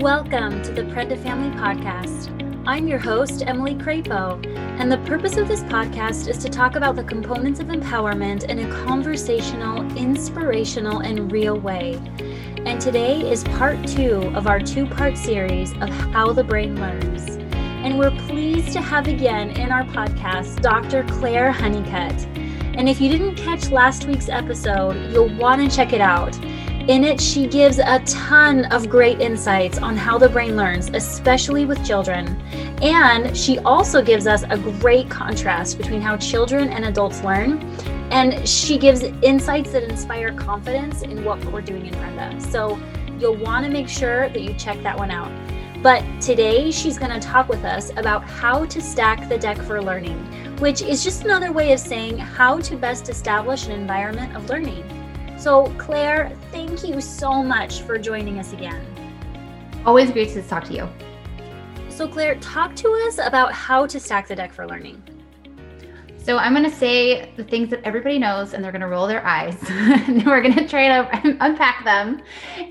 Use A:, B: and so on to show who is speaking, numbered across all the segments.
A: Welcome to the Prenda Family Podcast. I'm your host, Emily Crapo, and the purpose of this podcast is to talk about the components of empowerment in a conversational, inspirational, and real way. And today is part two of our two part series of How the Brain Learns. And we're pleased to have again in our podcast Dr. Claire Honeycutt. And if you didn't catch last week's episode, you'll want to check it out. In it, she gives a ton of great insights on how the brain learns, especially with children. And she also gives us a great contrast between how children and adults learn. And she gives insights that inspire confidence in what we're doing in Prenda. So you'll want to make sure that you check that one out. But today, she's going to talk with us about how to stack the deck for learning, which is just another way of saying how to best establish an environment of learning. So, Claire, thank you so much for joining us again.
B: Always great to talk to you.
A: So, Claire, talk to us about how to stack the deck for learning.
B: So, I'm going to say the things that everybody knows, and they're going to roll their eyes. and we're going to try to unpack them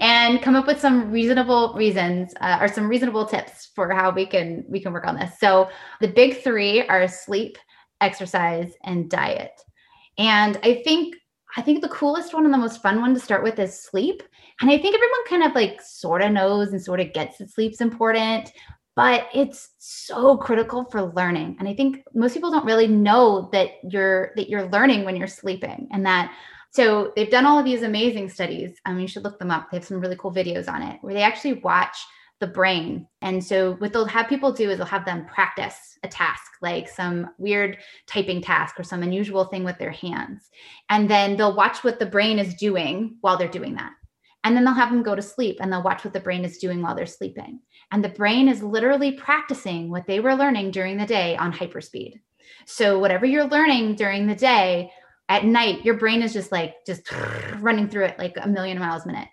B: and come up with some reasonable reasons uh, or some reasonable tips for how we can we can work on this. So, the big three are sleep, exercise, and diet. And I think I think the coolest one and the most fun one to start with is sleep. And I think everyone kind of like sort of knows and sort of gets that sleep's important, but it's so critical for learning. And I think most people don't really know that you're that you're learning when you're sleeping and that so they've done all of these amazing studies. Um, you should look them up. They have some really cool videos on it where they actually watch the brain. And so what they'll have people do is they'll have them practice a task, like some weird typing task or some unusual thing with their hands. And then they'll watch what the brain is doing while they're doing that. And then they'll have them go to sleep and they'll watch what the brain is doing while they're sleeping. And the brain is literally practicing what they were learning during the day on hyperspeed. So whatever you're learning during the day, at night, your brain is just like just running through it like a million miles a minute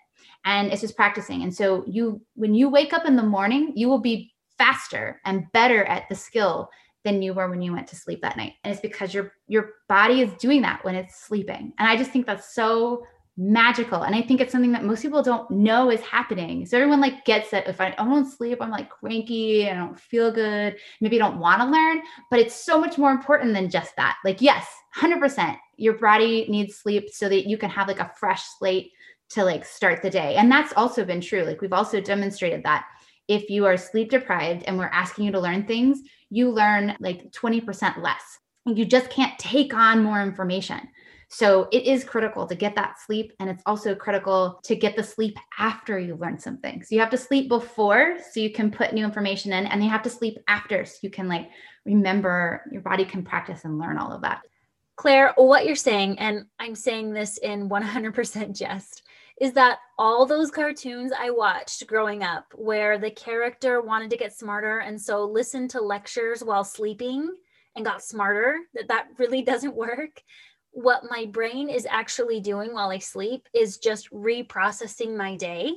B: and it's just practicing. And so you when you wake up in the morning, you will be faster and better at the skill than you were when you went to sleep that night. And it's because your your body is doing that when it's sleeping. And I just think that's so magical. And I think it's something that most people don't know is happening. So everyone like gets that if I, I don't sleep, I'm like cranky, I don't feel good, maybe I don't want to learn, but it's so much more important than just that. Like, yes, 100%, your body needs sleep so that you can have like a fresh slate to like start the day. And that's also been true. Like we've also demonstrated that if you are sleep deprived and we're asking you to learn things, you learn like 20% less. You just can't take on more information. So it is critical to get that sleep. And it's also critical to get the sleep after you learn something. So you have to sleep before so you can put new information in, and you have to sleep after so you can like remember your body can practice and learn all of that.
A: Claire, what you're saying, and I'm saying this in 100% jest, is that all those cartoons I watched growing up where the character wanted to get smarter and so listened to lectures while sleeping and got smarter, that that really doesn't work. What my brain is actually doing while I sleep is just reprocessing my day.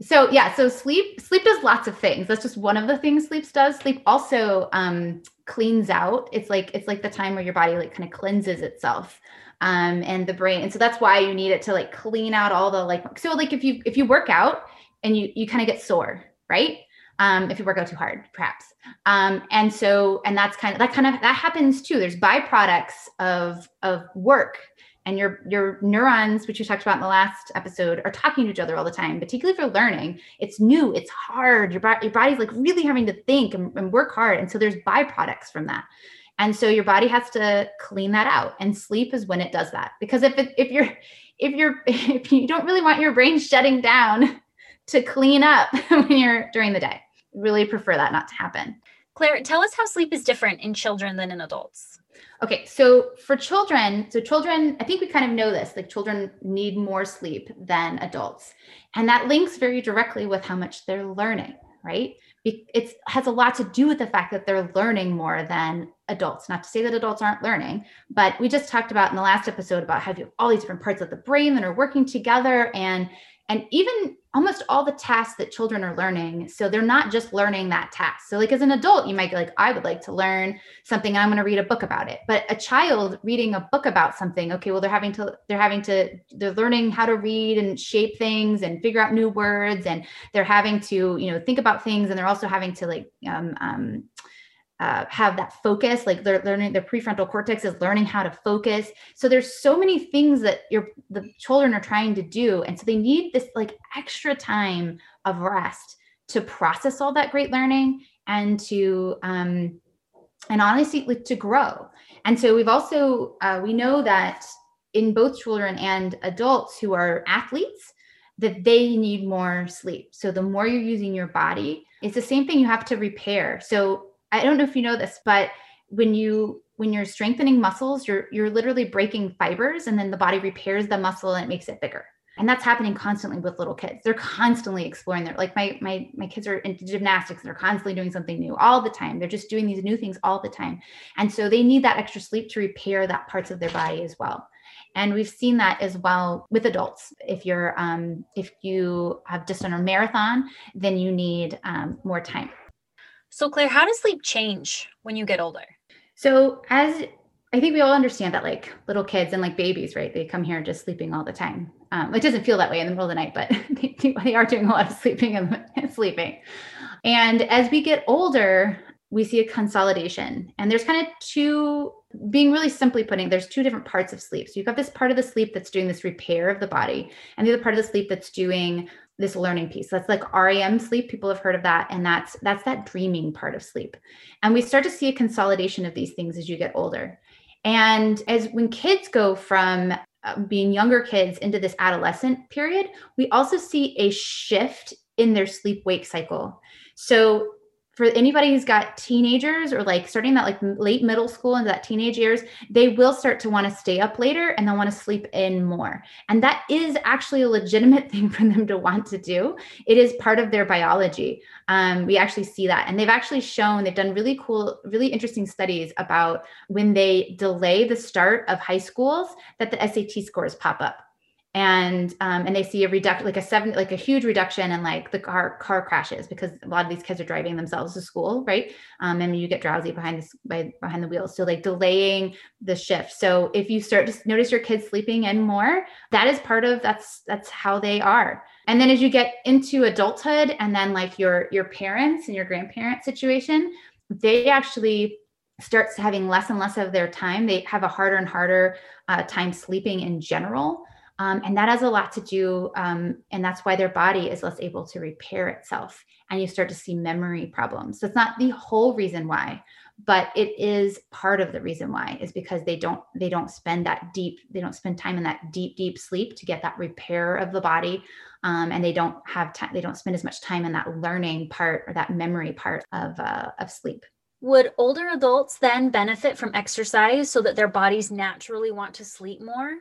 B: So yeah, so sleep sleep does lots of things. That's just one of the things sleep does. Sleep also um, cleans out. It's like it's like the time where your body like kind of cleanses itself um, and the brain. And so that's why you need it to like clean out all the like. So like if you if you work out and you you kind of get sore, right? Um, if you work out too hard, perhaps. Um, and so and that's kind of that kind of that happens too. There's byproducts of of work and your your neurons which we talked about in the last episode are talking to each other all the time particularly for learning it's new it's hard your, your body's like really having to think and, and work hard and so there's byproducts from that and so your body has to clean that out and sleep is when it does that. Because if it, if you're if you're if you don't really want your brain shutting down to clean up when you're during the day really prefer that not to happen.
A: Claire tell us how sleep is different in children than in adults.
B: Okay so for children so children i think we kind of know this like children need more sleep than adults. And that links very directly with how much they're learning right it has a lot to do with the fact that they're learning more than adults. Not to say that adults aren't learning, but we just talked about in the last episode about how you have all these different parts of the brain that are working together and and even almost all the tasks that children are learning. So they're not just learning that task. So, like as an adult, you might be like, I would like to learn something, I'm going to read a book about it. But a child reading a book about something, okay, well, they're having to, they're having to, they're learning how to read and shape things and figure out new words, and they're having to, you know, think about things, and they're also having to like um, um, uh, have that focus like they're learning their prefrontal cortex is learning how to focus. So there's so many things that your the children are trying to do. And so they need this like extra time of rest to process all that great learning and to um and honestly like, to grow. And so we've also uh, we know that in both children and adults who are athletes that they need more sleep. So the more you're using your body it's the same thing you have to repair. So I don't know if you know this, but when you when you're strengthening muscles, you're you're literally breaking fibers and then the body repairs the muscle and it makes it bigger. And that's happening constantly with little kids. They're constantly exploring their like my my my kids are into gymnastics, they're constantly doing something new all the time. They're just doing these new things all the time. And so they need that extra sleep to repair that parts of their body as well and we've seen that as well with adults if you're um, if you have just done a marathon then you need um, more time
A: so, Claire, how does sleep change when you get older?
B: So, as I think we all understand that, like little kids and like babies, right? They come here just sleeping all the time. Um, it doesn't feel that way in the middle of the night, but they, they are doing a lot of sleeping and, and sleeping. And as we get older, we see a consolidation. And there's kind of two, being really simply putting, there's two different parts of sleep. So you've got this part of the sleep that's doing this repair of the body, and the other part of the sleep that's doing this learning piece. That's like REM sleep. People have heard of that. And that's that's that dreaming part of sleep. And we start to see a consolidation of these things as you get older. And as when kids go from uh, being younger kids into this adolescent period, we also see a shift in their sleep wake cycle. So for anybody who's got teenagers or like starting that like late middle school into that teenage years, they will start to want to stay up later and they'll want to sleep in more. And that is actually a legitimate thing for them to want to do. It is part of their biology. Um, we actually see that. And they've actually shown, they've done really cool, really interesting studies about when they delay the start of high schools, that the SAT scores pop up and um, and they see a reduction like a seven like a huge reduction in like the car car crashes because a lot of these kids are driving themselves to school right? Um, and you get drowsy behind this by, behind the wheels. So like delaying the shift. So if you start to notice your kids sleeping in more that is part of that's that's how they are. And then as you get into adulthood and then like your your parents and your grandparent situation they actually starts having less and less of their time. They have a harder and harder uh, time sleeping in general um, and that has a lot to do, um, and that's why their body is less able to repair itself. And you start to see memory problems. So it's not the whole reason why, but it is part of the reason why is because they don't they don't spend that deep they don't spend time in that deep deep sleep to get that repair of the body um, and they don't have time they don't spend as much time in that learning part or that memory part of uh, of sleep
A: would older adults then benefit from exercise so that their bodies naturally want to sleep more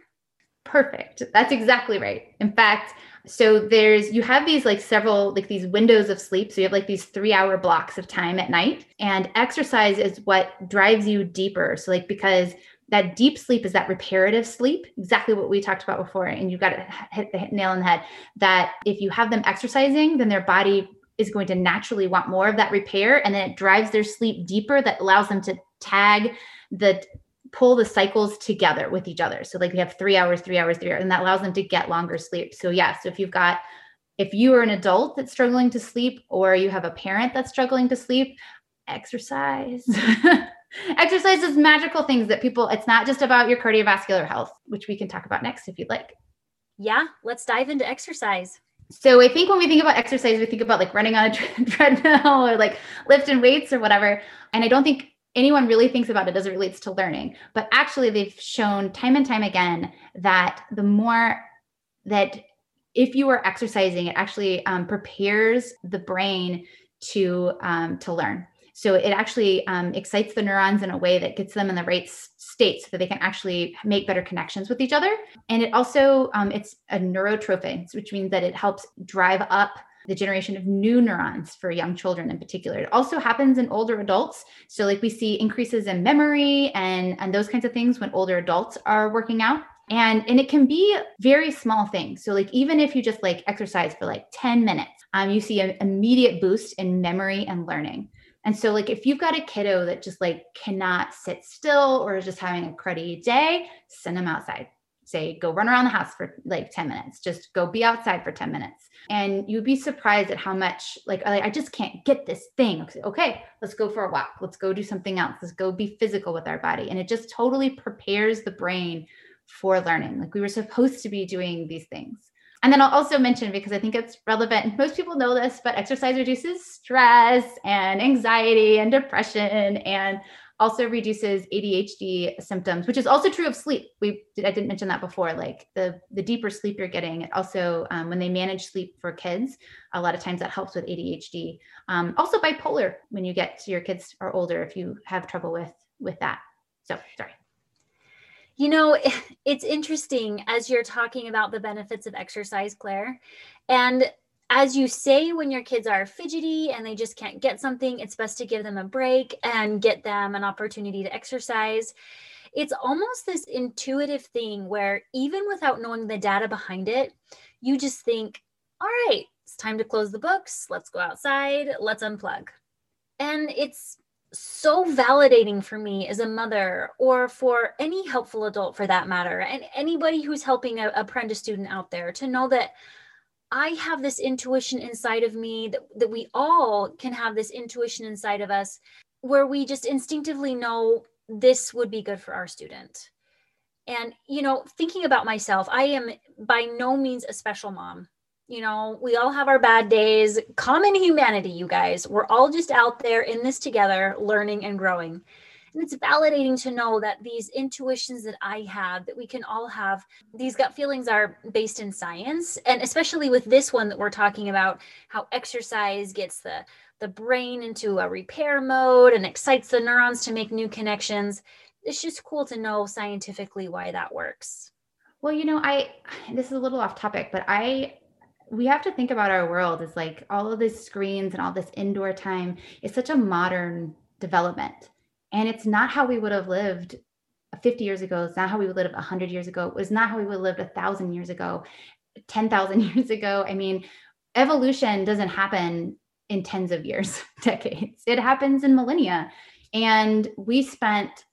B: Perfect. That's exactly right. In fact, so there's you have these like several like these windows of sleep. So you have like these 3-hour blocks of time at night and exercise is what drives you deeper. So like because that deep sleep is that reparative sleep, exactly what we talked about before and you've got to hit the nail on the head that if you have them exercising, then their body is going to naturally want more of that repair and then it drives their sleep deeper that allows them to tag the pull the cycles together with each other. So like we have three hours, three hours, three hours, and that allows them to get longer sleep. So yeah, so if you've got if you are an adult that's struggling to sleep or you have a parent that's struggling to sleep, exercise. exercise is magical things that people it's not just about your cardiovascular health, which we can talk about next if you'd like.
A: Yeah, let's dive into exercise.
B: So I think when we think about exercise, we think about like running on a treadmill or like lifting weights or whatever. And I don't think anyone really thinks about it as it relates to learning. But actually, they've shown time and time again that the more that if you are exercising, it actually um, prepares the brain to um, to learn. So it actually um, excites the neurons in a way that gets them in the right state so that they can actually make better connections with each other. And it also um, it's a neurotrophin, which means that it helps drive up the generation of new neurons for young children in particular. It also happens in older adults. So, like we see increases in memory and, and those kinds of things when older adults are working out. And and it can be very small things. So like even if you just like exercise for like 10 minutes, um, you see an immediate boost in memory and learning. And so, like, if you've got a kiddo that just like cannot sit still or is just having a cruddy day, send them outside. Say, go run around the house for like 10 minutes. Just go be outside for 10 minutes. And you'd be surprised at how much, like, I just can't get this thing. Okay, let's go for a walk. Let's go do something else. Let's go be physical with our body. And it just totally prepares the brain for learning. Like, we were supposed to be doing these things. And then I'll also mention because I think it's relevant. Most people know this, but exercise reduces stress and anxiety and depression and also reduces ADHD symptoms, which is also true of sleep. We I didn't mention that before. Like the the deeper sleep you're getting, it also um, when they manage sleep for kids, a lot of times that helps with ADHD. Um, also bipolar when you get to your kids are older, if you have trouble with with that. So sorry.
A: You know, it's interesting as you're talking about the benefits of exercise, Claire. And as you say, when your kids are fidgety and they just can't get something, it's best to give them a break and get them an opportunity to exercise. It's almost this intuitive thing where, even without knowing the data behind it, you just think, all right, it's time to close the books. Let's go outside. Let's unplug. And it's so validating for me as a mother or for any helpful adult for that matter and anybody who's helping a Prenda student out there to know that i have this intuition inside of me that, that we all can have this intuition inside of us where we just instinctively know this would be good for our student and you know thinking about myself i am by no means a special mom you know, we all have our bad days. Common humanity, you guys. We're all just out there in this together, learning and growing. And it's validating to know that these intuitions that I have, that we can all have, these gut feelings are based in science. And especially with this one that we're talking about, how exercise gets the, the brain into a repair mode and excites the neurons to make new connections. It's just cool to know scientifically why that works.
B: Well, you know, I this is a little off topic, but I we have to think about our world as like all of these screens and all this indoor time is such a modern development. And it's not how we would have lived 50 years ago. It's not how we would live 100 years ago. It was not how we would have lived 1,000 years ago, 10,000 years ago. I mean, evolution doesn't happen in tens of years, decades. It happens in millennia. And we spent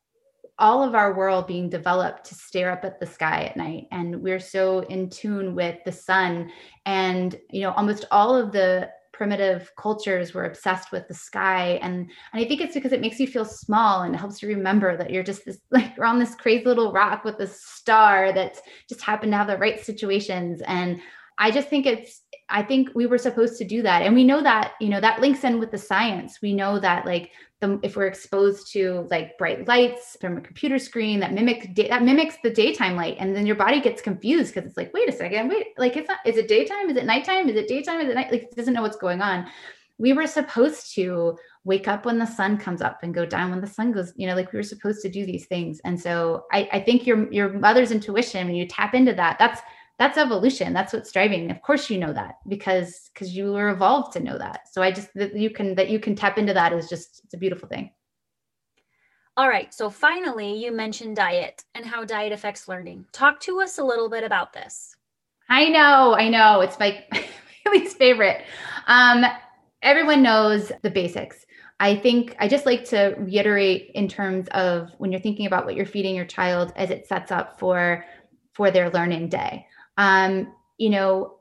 B: all of our world being developed to stare up at the sky at night and we're so in tune with the sun and you know almost all of the primitive cultures were obsessed with the sky. And, and i think it's because it makes you feel small and it helps you remember that you're just this like you're on this crazy little rock with a star that just happened to have the right situations. And i just think it's i think we were supposed to do that. And we know that you know that links in with the science. We know that like the, if we're exposed to like bright lights from a computer screen that mimic that mimics the daytime light and then your body gets confused because it's like wait a second wait like it's not is it daytime? Is it nighttime? Is it daytime? Is it night? Like it doesn't know what's going on. We were supposed to wake up when the sun comes up and go down when the sun goes you know like we were supposed to do these things. And so i, I think your your mother's intuition when you tap into that that's that's evolution. That's what's driving. Of course you know that because because you were evolved to know that. So i just that you can that you can tap into that is just it's a beautiful thing.
A: All right. So finally you mentioned diet and how diet affects learning. Talk to us a little bit about this.
B: I know i know. It's my, my least favorite. Um everyone knows the basics. I think I just like to reiterate in terms of when you're thinking about what you're feeding your child as it sets up for for their learning day um, you know,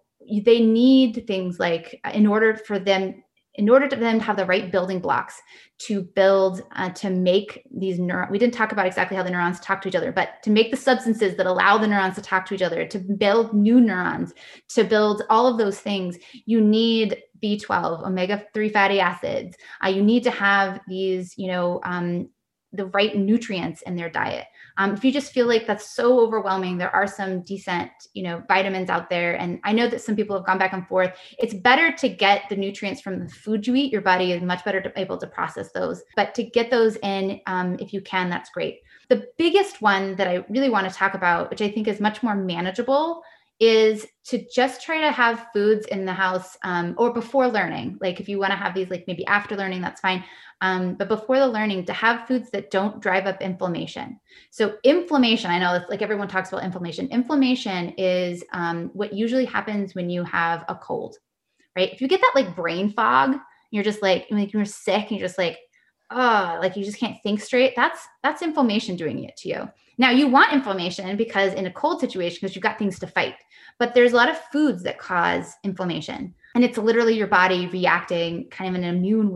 B: they need things like in order for them in order for them to have the right building blocks to build uh, to make these neurons we didn't talk about exactly how the neurons talk to each other but to make the substances that allow the neurons to talk to each other to build new neurons to build all of those things you need b12 omega-3 fatty acids. Uh, you need to have these you know um, the right nutrients in their diet. Um, if you just feel like that's so overwhelming, there are some decent, you know, vitamins out there. And I know that some people have gone back and forth. It's better to get the nutrients from the food you eat. Your body is much better to, able to process those. But to get those in, um, if you can, that's great. The biggest one that I really want to talk about, which I think is much more manageable, is to just try to have foods in the house um, or before learning. Like if you want to have these, like maybe after learning, that's fine. Um, but before the learning, to have foods that don't drive up inflammation. So, inflammation, I know it's like everyone talks about inflammation. Inflammation is um, what usually happens when you have a cold, right? If you get that like brain fog, you're just like, like you're sick and you're just like, oh, like you just can't think straight. That's that's inflammation doing it to you. Now you want inflammation because in a cold situation, because you've got things to fight. But there's a lot of foods that cause inflammation. And it's literally your body reacting kind of an immune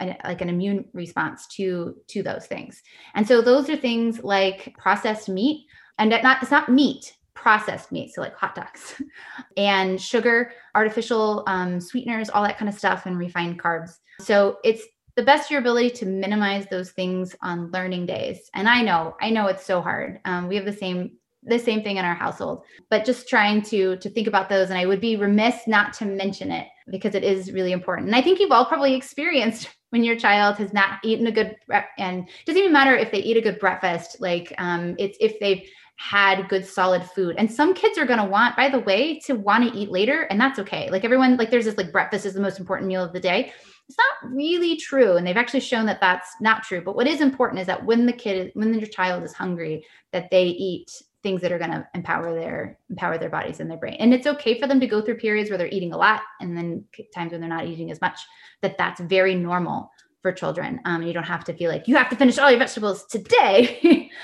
B: way, like an immune response to to those things. And so those are things like processed meat, and not it's not meat, processed meat, so like hot dogs, and sugar, artificial um, sweeteners, all that kind of stuff, and refined carbs. So it's the best your ability to minimize those things on learning days. And I know, I know it's so hard. Um, we have the same the same thing in our household but just trying to to think about those and i would be remiss not to mention it because it is really important and i think you've all probably experienced when your child has not eaten a good and it doesn't even matter if they eat a good breakfast like um, it's if they've had good solid food. And some kids are going to want by the way to want to eat later and that's okay. Like everyone like there's this like breakfast is the most important meal of the day. It's not really true and they've actually shown that that's not true. But what is important is that when the kid when your child is hungry that they eat things that are going to empower their empower their bodies and their brain. And it's okay for them to go through periods where they're eating a lot and then times when they're not eating as much that that's very normal for children. Um, you don't have to feel like you have to finish all your vegetables today.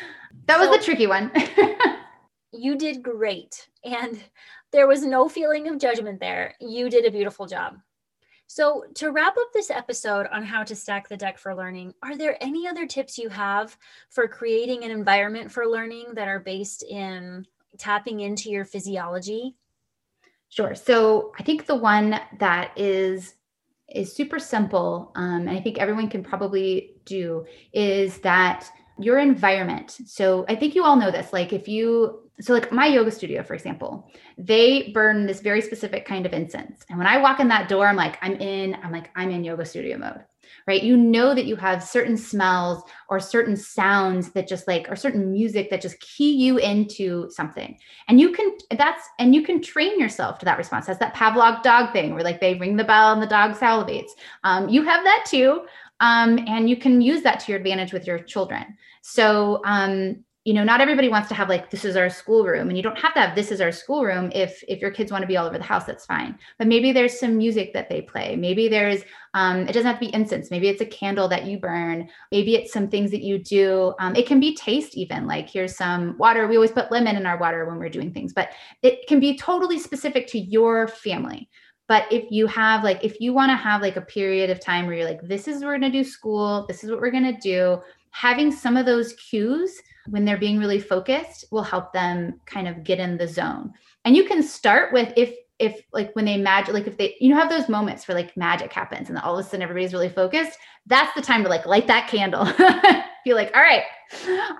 B: That was so, the tricky one.
A: You did great. And there was no feeling of judgment there. You did a beautiful job so, to wrap up this episode on how to stack the deck for learning, are there any other tips you have for creating an environment for learning that are based in tapping into your physiology?
B: Sure. So, I think the one that is is super simple, um, and I think everyone can probably do, is that your environment. So, I think you all know this. Like, if you so like my yoga studio for example they burn this very specific kind of incense. And when i walk in that door i'm like i'm in i'm like i'm in yoga studio mode right? You know that you have certain smells or certain sounds that just like or certain music that just key you into something. And you can that's and you can train yourself to that response. That's that pavlov dog thing where like they ring the bell and the dog salivates. Um, you have that too um, and you can use that to your advantage with your children. So um, you know not everybody wants to have like this is our schoolroom and you don't have to have this is our schoolroom if if your kids want to be all over the house that's fine. But maybe there's some music that they play. Maybe there's um, it doesn't have to be incense. Maybe it's a candle that you burn. Maybe it's some things that you do. Um, it can be taste even like here's some water. We always put lemon in our water when we're doing things but it can be totally specific to your family. But if you have like if you want to have like a period of time where you're like this is we're going to do school. This is what we're going to do having some of those cues when they're being really focused will help them kind of get in the zone. And you can start with if if like when they magic like if they you know have those moments where like magic happens and all of a sudden everybody's really focused, that's the time to like light that candle. Be like, all right,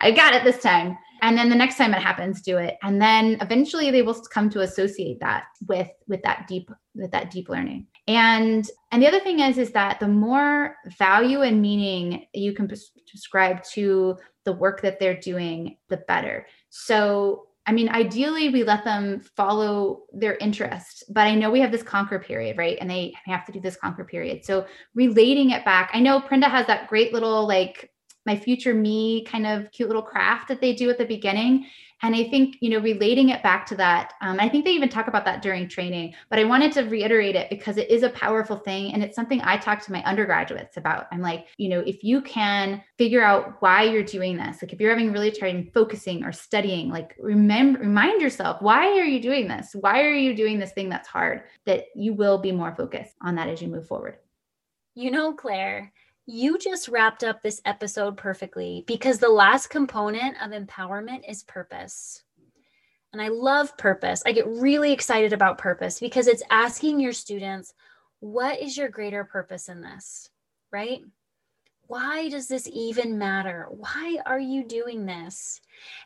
B: I got it this time. And then the next time it happens, do it. And then eventually they will come to associate that with with that deep with that deep learning and and the other thing is is that the more value and meaning you can prescribe to the work that they're doing the better so I mean, ideally, we let them follow their interest, but I know we have this conquer period, right? And they have to do this conquer period. So relating it back, I know Prenda has that great little like my future me kind of cute little craft that they do at the beginning. And i think you know relating it back to that um, i think they even talk about that during training but i wanted to reiterate it because it is a powerful thing and it's something i talk to my undergraduates about. I'm like you know if you can figure out why you're doing this like if you're having really trouble focusing or studying like remember remind yourself why are you doing this? Why are you doing this thing that's hard? That you will be more focused on that as you move forward.
A: You know claire you just wrapped up this episode perfectly because the last component of empowerment is purpose. And I love purpose. I get really excited about purpose because it's asking your students, what is your greater purpose in this? Right? Why does this even matter? Why are you doing this?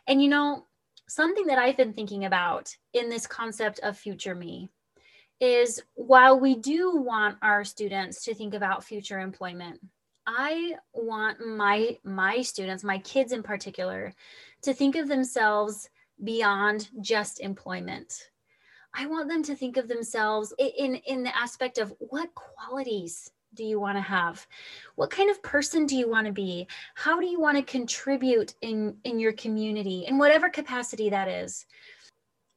A: And you know, something that I've been thinking about in this concept of future me is while we do want our students to think about future employment, I want my my students, my kids in particular, to think of themselves beyond just employment. I want them to think of themselves in in the aspect of what qualities do you want to have? What kind of person do you want to be? How do you want to contribute in in your community in whatever capacity that is?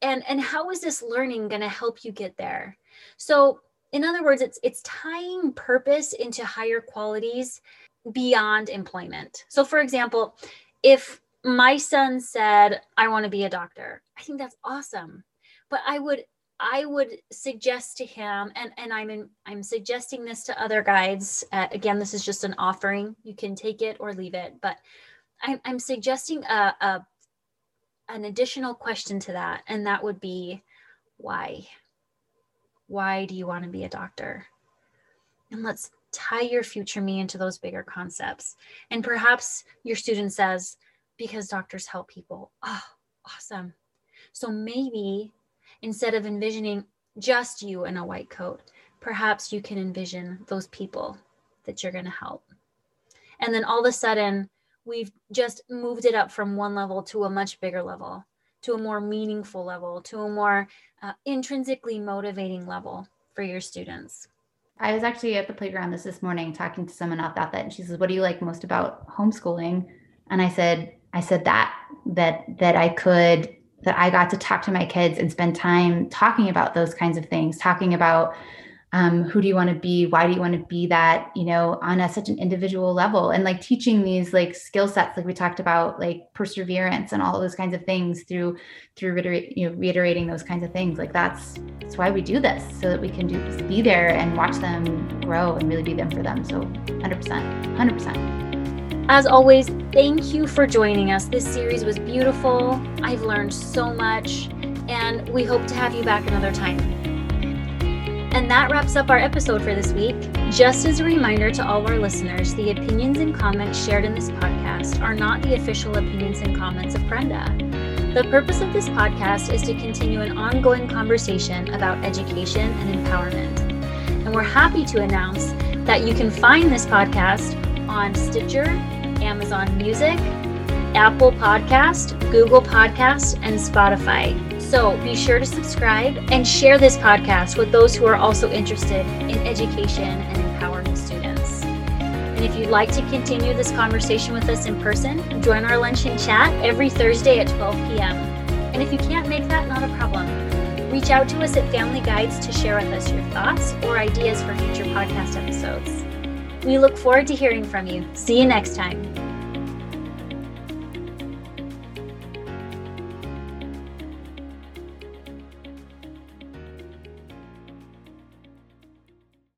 A: And and how is this learning going to help you get there? So, in other words, it's it's tying purpose into higher qualities beyond employment. So, for example, if my son said, I want to be a doctor, I think that's awesome. But I would I would suggest to him, and, and I'm in, I'm suggesting this to other guides. Uh, again, this is just an offering. You can take it or leave it, but I'm, I'm suggesting a, a an additional question to that, and that would be, why? Why do you want to be a doctor? And let's tie your future me into those bigger concepts. And perhaps your student says, because doctors help people. Oh, awesome. So maybe instead of envisioning just you in a white coat, perhaps you can envision those people that you're going to help. And then all of a sudden, we've just moved it up from one level to a much bigger level, to a more meaningful level, to a more uh, intrinsically motivating level for your students.
B: I was actually at the playground this this morning talking to someone about that, and she says, "What do you like most about homeschooling?" And I said, "I said that that that I could that I got to talk to my kids and spend time talking about those kinds of things, talking about um, who do you want to be, why do you want to be that, you know, on a, such an individual level, and like teaching these like skill sets, like we talked about, like perseverance and all those kinds of things through through you know, reiterating those kinds of things. Like that's that's why we do this, so that we can do be there and watch them grow and really be them for them. So, hundred percent, hundred percent.
A: As always, thank you for joining us. This series was beautiful. I've learned so much, and we hope to have you back another time. And that wraps up our episode for this week. Just as a reminder to all our listeners, the opinions and comments shared in this podcast are not the official opinions and comments of Prenda. The purpose of this podcast is to continue an ongoing conversation about education and empowerment. And we're happy to announce that you can find this podcast on Stitcher, Amazon Music, Apple Podcast, Google Podcast, and Spotify. So be sure to subscribe and share this podcast with those who are also interested in education and empowering students. And if you'd like to continue this conversation with us in person, join our lunch and chat every Thursday at 12 p.m. And if you can't make that, not a problem. Reach out to us at Family Guides to share with us your thoughts or ideas for future podcast episodes. We look forward to hearing from you. See you next time.